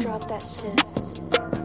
Drop that shit.